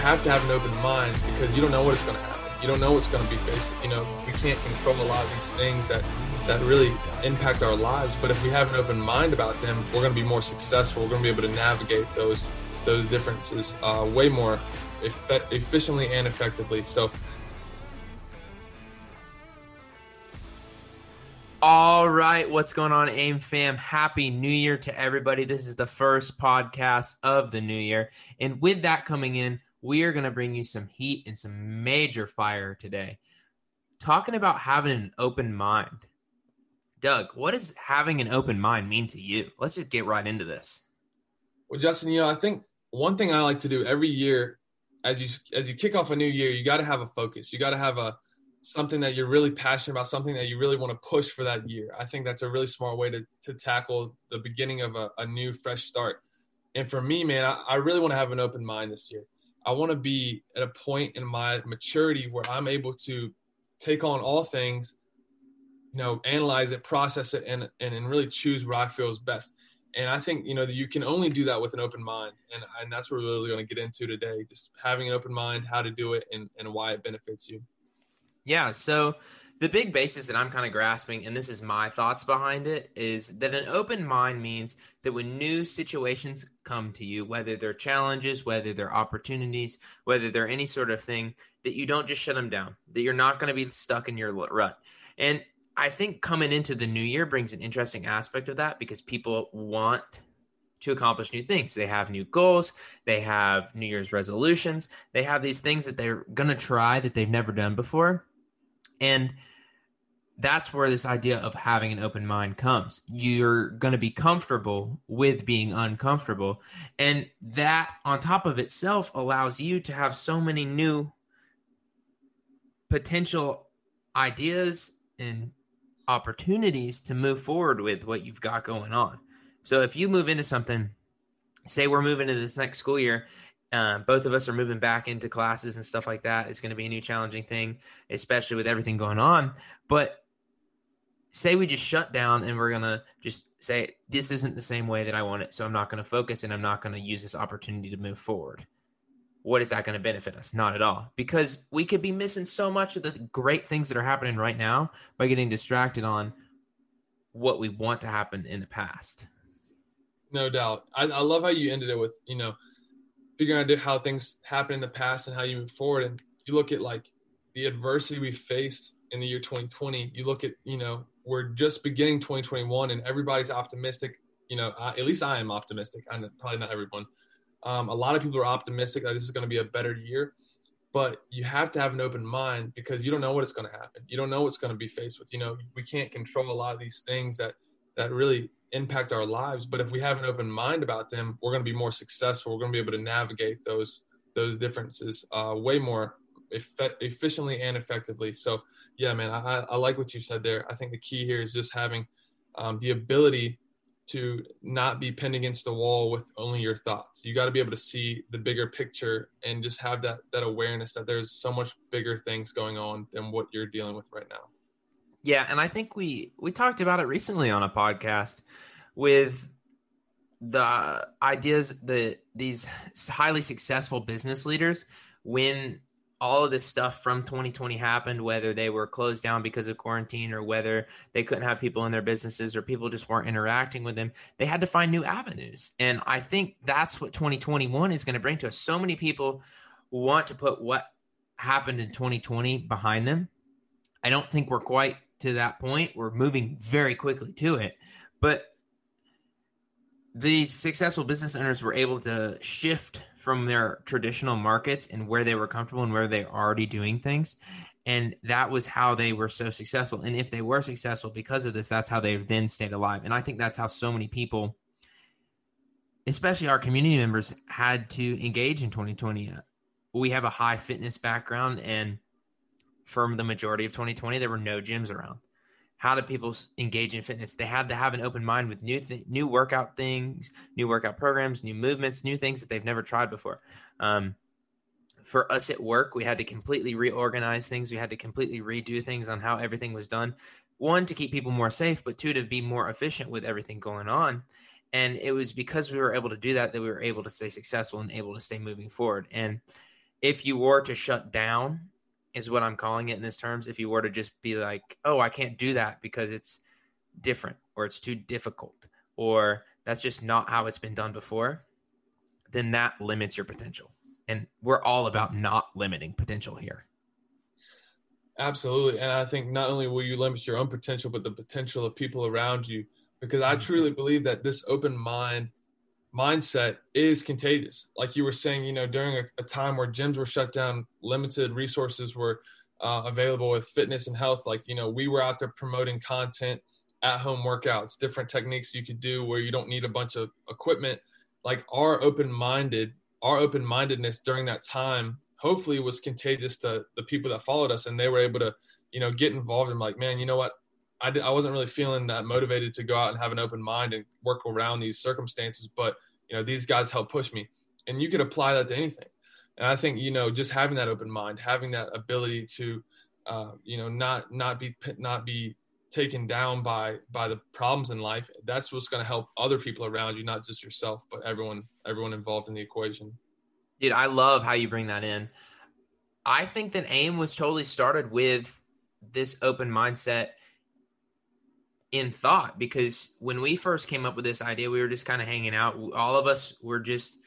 have to have an open mind because you don't know what it's going to happen. You don't know what's going to be faced. You know, we can't control a lot of these things that that really impact our lives. But if we have an open mind about them, we're going to be more successful. We're going to be able to navigate those those differences uh, way more eff- efficiently and effectively. So. All right, what's going on, AIM fam? Happy New Year to everybody. This is the first podcast of the new year. And with that coming in, we are going to bring you some heat and some major fire today. Talking about having an open mind. Doug, what does having an open mind mean to you? Let's just get right into this. Well, Justin, you know, I think one thing I like to do every year as you as you kick off a new year, you got to have a focus. You got to have a something that you're really passionate about, something that you really want to push for that year. I think that's a really smart way to, to tackle the beginning of a, a new, fresh start. And for me, man, I, I really want to have an open mind this year. I want to be at a point in my maturity where I'm able to take on all things, you know, analyze it, process it, and, and, and really choose what I feel is best. And I think, you know, you can only do that with an open mind. And, and that's what we're really going to get into today, just having an open mind, how to do it, and, and why it benefits you. Yeah. So the big basis that I'm kind of grasping, and this is my thoughts behind it, is that an open mind means that when new situations come to you, whether they're challenges, whether they're opportunities, whether they're any sort of thing, that you don't just shut them down, that you're not going to be stuck in your rut. And I think coming into the new year brings an interesting aspect of that because people want to accomplish new things. They have new goals, they have New Year's resolutions, they have these things that they're going to try that they've never done before and that's where this idea of having an open mind comes. You're going to be comfortable with being uncomfortable. And that, on top of itself, allows you to have so many new potential ideas and opportunities to move forward with what you've got going on. So if you move into something, say we're moving into this next school year uh, both of us are moving back into classes and stuff like that. It's going to be a new challenging thing, especially with everything going on. But say we just shut down and we're going to just say, this isn't the same way that I want it. So I'm not going to focus and I'm not going to use this opportunity to move forward. What is that going to benefit us? Not at all. Because we could be missing so much of the great things that are happening right now by getting distracted on what we want to happen in the past. No doubt. I, I love how you ended it with, you know, figuring out how things happen in the past and how you move forward. And you look at like the adversity we faced in the year 2020. You look at, you know, we're just beginning 2021 and everybody's optimistic. You know, I, at least I am optimistic. I probably not everyone. Um, a lot of people are optimistic that this is going to be a better year, but you have to have an open mind because you don't know what is going to happen. You don't know what's going to be faced with. You know, we can't control a lot of these things that that really impact our lives. But if we have an open mind about them, we're going to be more successful. We're going to be able to navigate those those differences uh, way more efficiently and effectively. So, yeah, man, I, I like what you said there. I think the key here is just having um, the ability to not be pinned against the wall with only your thoughts. You got to be able to see the bigger picture and just have that that awareness that there's so much bigger things going on than what you're dealing with right now. Yeah, and I think we we talked about it recently on a podcast with the ideas that these highly successful business leaders when all of this stuff from 2020 happened whether they were closed down because of quarantine or whether they couldn't have people in their businesses or people just weren't interacting with them they had to find new avenues and i think that's what 2021 is going to bring to us so many people want to put what happened in 2020 behind them i don't think we're quite to that point. We're moving very quickly to it. But these successful business owners were able to shift from their traditional markets and where they were comfortable and where they are already doing things. And that was how they were so successful. And if they were successful because of this, that's how they then stayed alive. And I think that's how so many people, especially our community members, had to engage in 2020. We have a high fitness background and for the majority of 2020, there were no gyms around. How do people engage in fitness? They had to have an open mind with new th- new workout things, new workout programs, new movements, new things that they've never tried before. Um, for us at work, we had to completely reorganize things. We had to completely redo things on how everything was done. One, to keep people more safe, but two, to be more efficient with everything going on. And it was because we were able to do that that we were able to stay successful and able to stay moving forward. And if you were to shut down, is what I'm calling it in this terms. If you were to just be like, oh, I can't do that because it's different or it's too difficult or that's just not how it's been done before, then that limits your potential. And we're all about not limiting potential here. Absolutely. And I think not only will you limit your own potential, but the potential of people around you. Because I mm-hmm. truly believe that this open mind mindset is contagious. Like you were saying, you know, during a, a time where gyms were shut down, limited resources were uh, available with fitness and health. Like, you know, we were out there promoting content, at home workouts, different techniques you could do where you don't need a bunch of equipment. Like our open minded, our open mindedness during that time hopefully was contagious to the people that followed us and they were able to you know get involved and like man you know what I, I wasn't really feeling that motivated to go out and have an open mind and work around these circumstances but you know these guys help push me. And you could apply that to anything. And i think you know just having that open mind having that ability to uh, you know not not be not be taken down by by the problems in life that's what's going to help other people around you not just yourself but everyone everyone involved in the equation. Dude, I love how you bring that in. I think that AIM was totally started with this open mindset in thought because when we first came up with this idea, we were just kind of hanging out. All of us were just,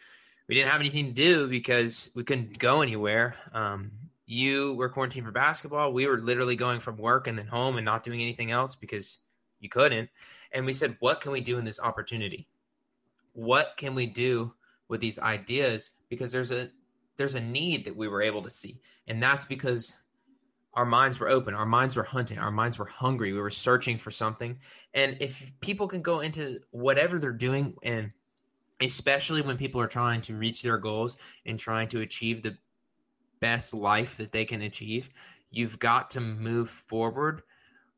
we didn't have anything to do because we couldn't go anywhere. Um, you were quarantined for basketball. We were literally going from work and then home and not doing anything else because you couldn't. And we said, what can we do in this opportunity? What can we do with these ideas because there's a there's a need that we were able to see and that's because our minds were open our minds were hunting our minds were hungry. We were searching for something. And if people can go into whatever they're doing and especially when people are trying to reach their goals and trying to achieve the best life that they can achieve you've got to move forward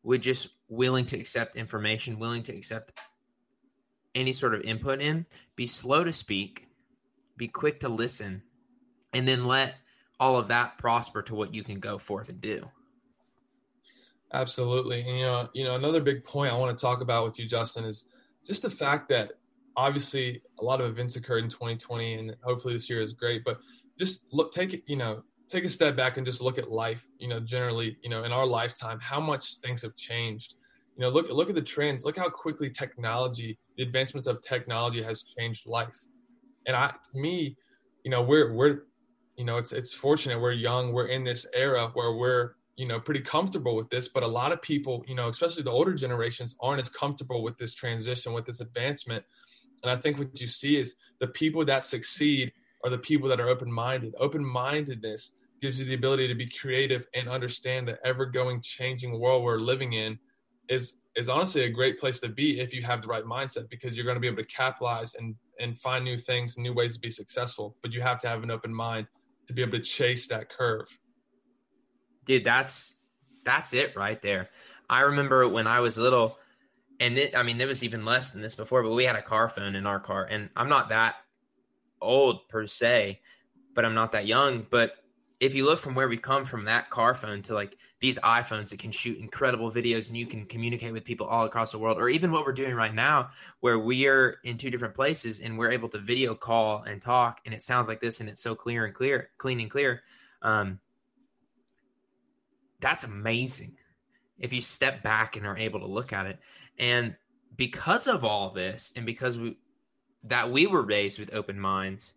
with just willing to accept information willing to accept any sort of input in. Be slow to speak be quick to listen, and then let all of that prosper to what you can go forth and do. Absolutely. And, you know, you know, another big point I want to talk about with you, Justin, is just the fact that obviously a lot of events occurred in 2020 and hopefully this year is great, but just look, take it, you know, take a step back and just look at life, you know, generally, you know, in our lifetime, how much things have changed. You know, look, look at the trends, look how quickly technology, the advancements of technology has changed life and I, to me, you know, we're we're, you know, it's it's fortunate we're young. We're in this era where we're you know pretty comfortable with this but a lot of people you know especially the older generations aren't as comfortable with this transition with this advancement and i think what you see is the people that succeed are the people that are open-minded open-mindedness gives you the ability to be creative and understand the ever-going changing world we're living in is is honestly a great place to be if you have the right mindset because you're going to be able to capitalize and and find new things new ways to be successful. But you have to have an open mind to be able to chase that curve. Dude, that's that's it right there. I remember when I was little, and it, I mean, there was even less than this before, but we had a car phone in our car, and I'm not that old per se, but I'm not that young. But if you look from where we come from that car phone to like these iPhones that can shoot incredible videos and you can communicate with people all across the world, or even what we're doing right now, where we're in two different places and we're able to video call and talk, and it sounds like this and it's so clear and clear, clean and clear. Um, that's amazing if you step back and are able to look at it. And because of all this, and because we that we were raised with open minds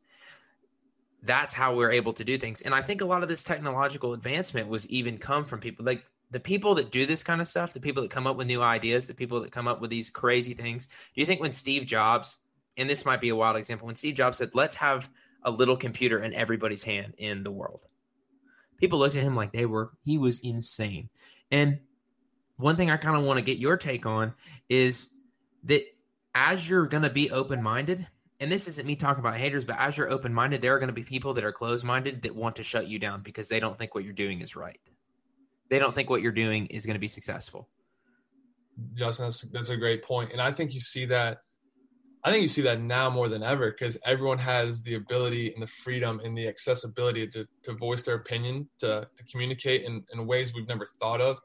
that's how we're able to do things. And I think a lot of this technological advancement was even come from people like the people that do this kind of stuff, the people that come up with new ideas, the people that come up with these crazy things. Do you think when Steve Jobs, and this might be a wild example, when Steve Jobs said, let's have a little computer in everybody's hand in the world, people looked at him like they were, he was insane. And one thing I kind of want to get your take on is that as you're going to be open minded, and this isn't me talking about haters, but as you're open minded, there are going to be people that are closed minded that want to shut you down because they don't think what you're doing is right. They don't think what you're doing is going to be successful. Justin, that's, that's a great point. And I think you see that. I think you see that now more than ever because everyone has the ability and the freedom and the accessibility to, to voice their opinion, to, to communicate in, in ways we've never thought of.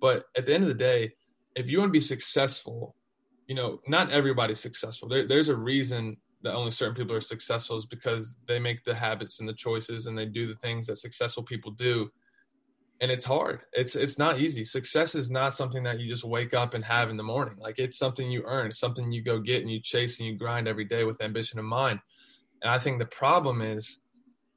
But at the end of the day, if you want to be successful, you know, not everybody's successful. There, there's a reason that only certain people are successful is because they make the habits and the choices and they do the things that successful people do. And it's hard. It's it's not easy. Success is not something that you just wake up and have in the morning. Like it's something you earn. It's something you go get and you chase and you grind every day with ambition in mind. And i think the problem is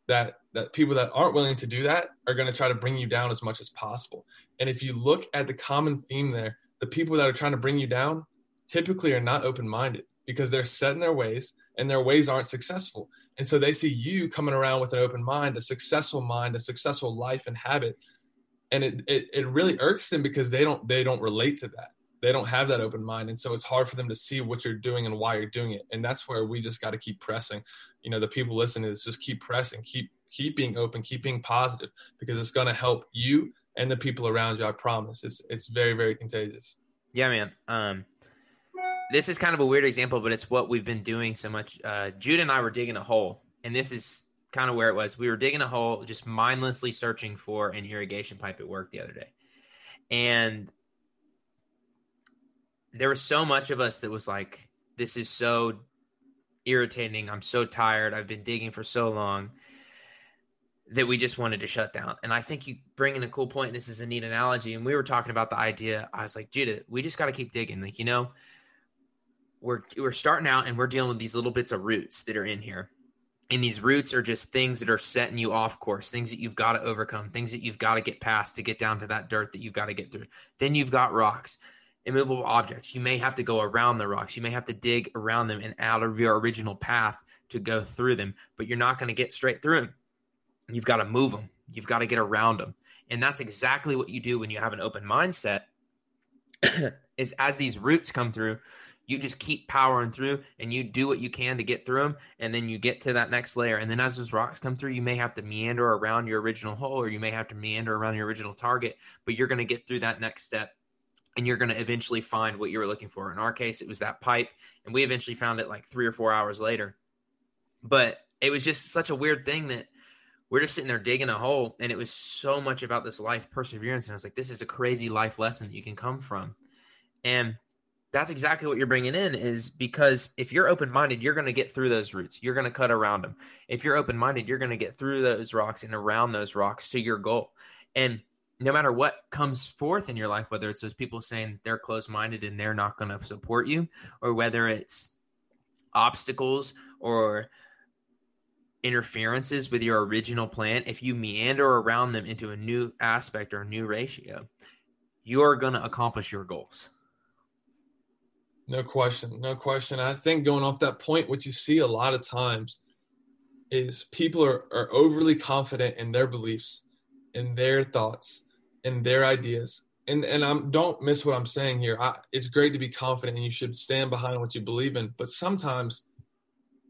that that people that aren't willing to do that are going to try to bring you down as much as possible. And if you look at the common theme there the people that are trying to bring you down typically are not open-minded because they're set in their ways and their ways aren't successful. And so they see you coming around with an open mind a successful mind a successful life and habit. And it, it it really irks them because they don't they don't relate to that. They don't have that open mind. And so it's hard for them to see what you're doing and why you're doing it. And that's where we just got to keep pressing. You know the people listening this just keep pressing keep keep being open keep being positive because it's going to help you and the people around you i promise. It's it's very very contagious. Yeah man. Um this is kind of a weird example but it's what we've been doing so much uh jude and i were digging a hole and this is kind of where it was. We were digging a hole, just mindlessly searching for an irrigation pipe at work the other day. And there was so much of us that was like, this is so irritating. I'm so tired. I've been digging for so long that we just wanted to shut down. And I think you bring in a cool point. This is a neat analogy. And we were talking about the idea. I was like, Judah, we just got to keep digging. Like, you know, we're, we're starting out and we're dealing with these little bits of roots that are in here. And these roots are just things that are setting you off course things that you've got to overcome things that you've got to get past to get down to that dirt that you've got to get through. Then you've got rocks immovable objects. You may have to go around the rocks. You may have to dig around them and out of your original path to go through them but you're not going to get straight through them you've got to move them you've got to get around them and that's exactly what you do when you have an open mindset is as these roots come through you just keep powering through and you do what you can to get through them and then you get to that next layer. And then as those rocks come through you may have to meander around your original hole or you may have to meander around your original target but you're going to get through that next step and you're going to eventually find what you were looking for. In our case it was that pipe and we eventually found it like three or four hours later. But it was just such a weird thing that we're just sitting there digging a hole and it was so much about this life perseverance and i was like this is a crazy life lesson that you can come from. And that's exactly what you're bringing in is because if you're open minded, you're going to get through those roots. You're going to cut around them. If you're open minded, you're going to get through those rocks and around those rocks to your goal. And no matter what comes forth in your life, whether it's those people saying they're closed minded and they're not going to support you, or whether it's obstacles or interferences with your original plan, if you meander around them into a new aspect or a new ratio, you are going to accomplish your goals. No question. No question. I think going off that point, what you see a lot of times is people are, are overly confident in their beliefs, in their thoughts, in their ideas. And and I'm don't miss what I'm saying here. I, it's great to be confident and you should stand behind what you believe in. But sometimes,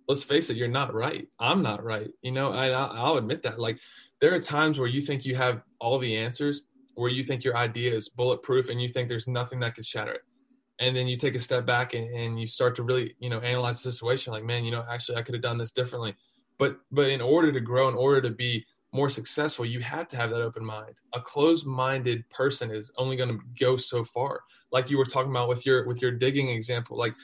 let's face it, you're not right. I'm not right. You know, I, I'll admit that. Like there are times where you think you have all the answers, where you think your idea is bulletproof, and you think there's nothing that could shatter it and then you take a step back and, and you start to really you know analyze the situation like man you know actually i could have done this differently. But but in order to grow in order to be more successful you have to have that open mind. A closed minded person is only going to go so far. Like you were talking about with your with your digging example like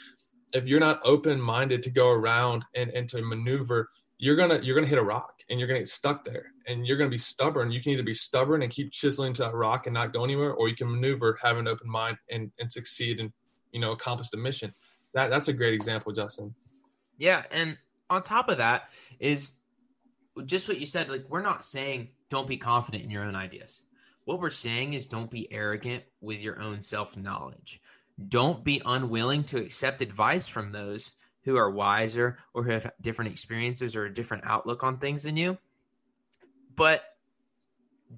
if you're not open minded to go around and, and to maneuver you're gonna you're gonna hit a rock and you're gonna get stuck there. And you're gonna be stubborn. You can either be stubborn and keep chiseling to that rock and not go anywhere or you can maneuver have an open mind and, and succeed and you know accomplish the mission. That that's a great example, Justin. Yeah, and on top of that is just what you said. Like we're not saying don't be confident in your own ideas. What we're saying is don't be arrogant with your own self knowledge. Don't be unwilling to accept advice from those who are wiser or who have different experiences or a different outlook on things than you. But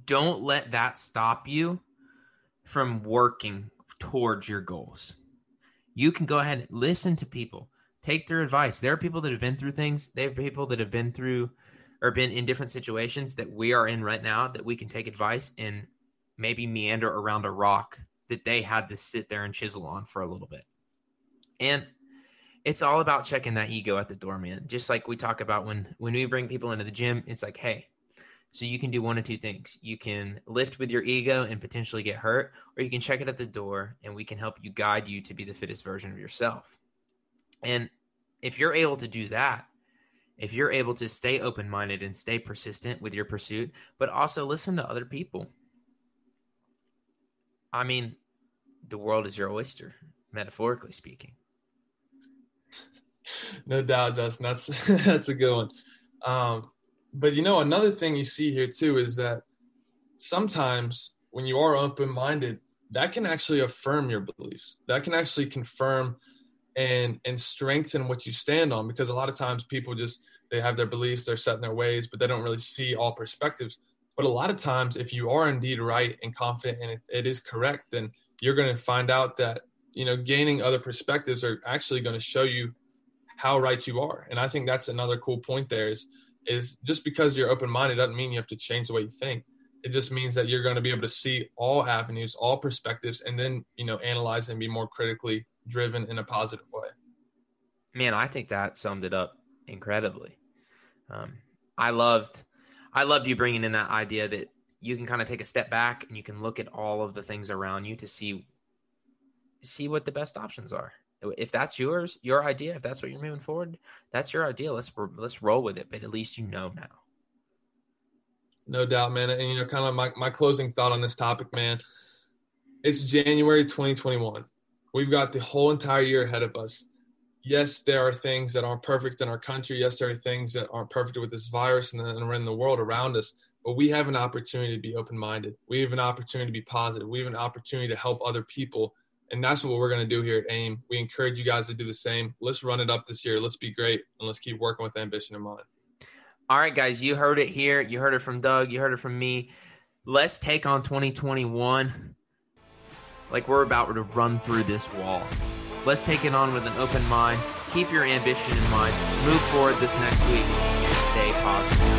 don't let that stop you from working towards your goals you can go ahead and listen to people, take their advice. There are people that have been through things. There are people that have been through or been in different situations that we are in right now that we can take advice and maybe meander around a rock that they had to sit there and chisel on for a little bit. And it's all about checking that ego at the door, man. Just like we talk about when when we bring people into the gym, it's like, hey, so you can do one of two things. You can lift with your ego and potentially get hurt, or you can check it at the door and we can help you guide you to be the fittest version of yourself. And if you're able to do that, if you're able to stay open minded and stay persistent with your pursuit, but also listen to other people, I mean, the world is your oyster, metaphorically speaking. no doubt, Justin. That's that's a good one. Um, but you know, another thing you see here too is that sometimes when you are open minded, that can actually affirm your beliefs. That can actually confirm and and strengthen what you stand on because a lot of times people just they have their beliefs, they're set in their ways, but they don't really see all perspectives. But a lot of times, if you are indeed right and confident and it, it is correct, then you're going to find out that you know gaining other perspectives are actually going to show you how right you are. And I think that's another cool point there is is just because you're open minded doesn't mean you have to change the way you think. It just means that you're going to be able to see all avenues, all perspectives, and then you know analyze and be more critically driven in a positive way. Man, I think that summed it up incredibly. Um, I loved, I loved you bringing in that idea that you can kind of take a step back and you can look at all of the things around you to see, see what the best options are if that's yours, your idea, if that's what you're moving forward, that's your idea. Let's let's roll with it. But at least you know now. No doubt, man. And you know, kind of my my closing thought on this topic, man. It's January 2021. We've got the whole entire year ahead of us. Yes, there are things that aren't perfect in our country. Yes, there are things that aren't perfect with this virus and, and in the world around us. But we have an opportunity to be open minded. We have an opportunity to be positive. We have an opportunity to help other people and that's what we're going to do here at AIM. We encourage you guys to do the same. Let's run it up this year. Let's be great and let's keep working with ambition in mind. All right, guys, you heard it here. You heard it from Doug. You heard it from me. Let's take on 2021 like we're about to run through this wall. Let's take it on with an open mind. Keep your ambition in mind. Move forward this next week and stay positive.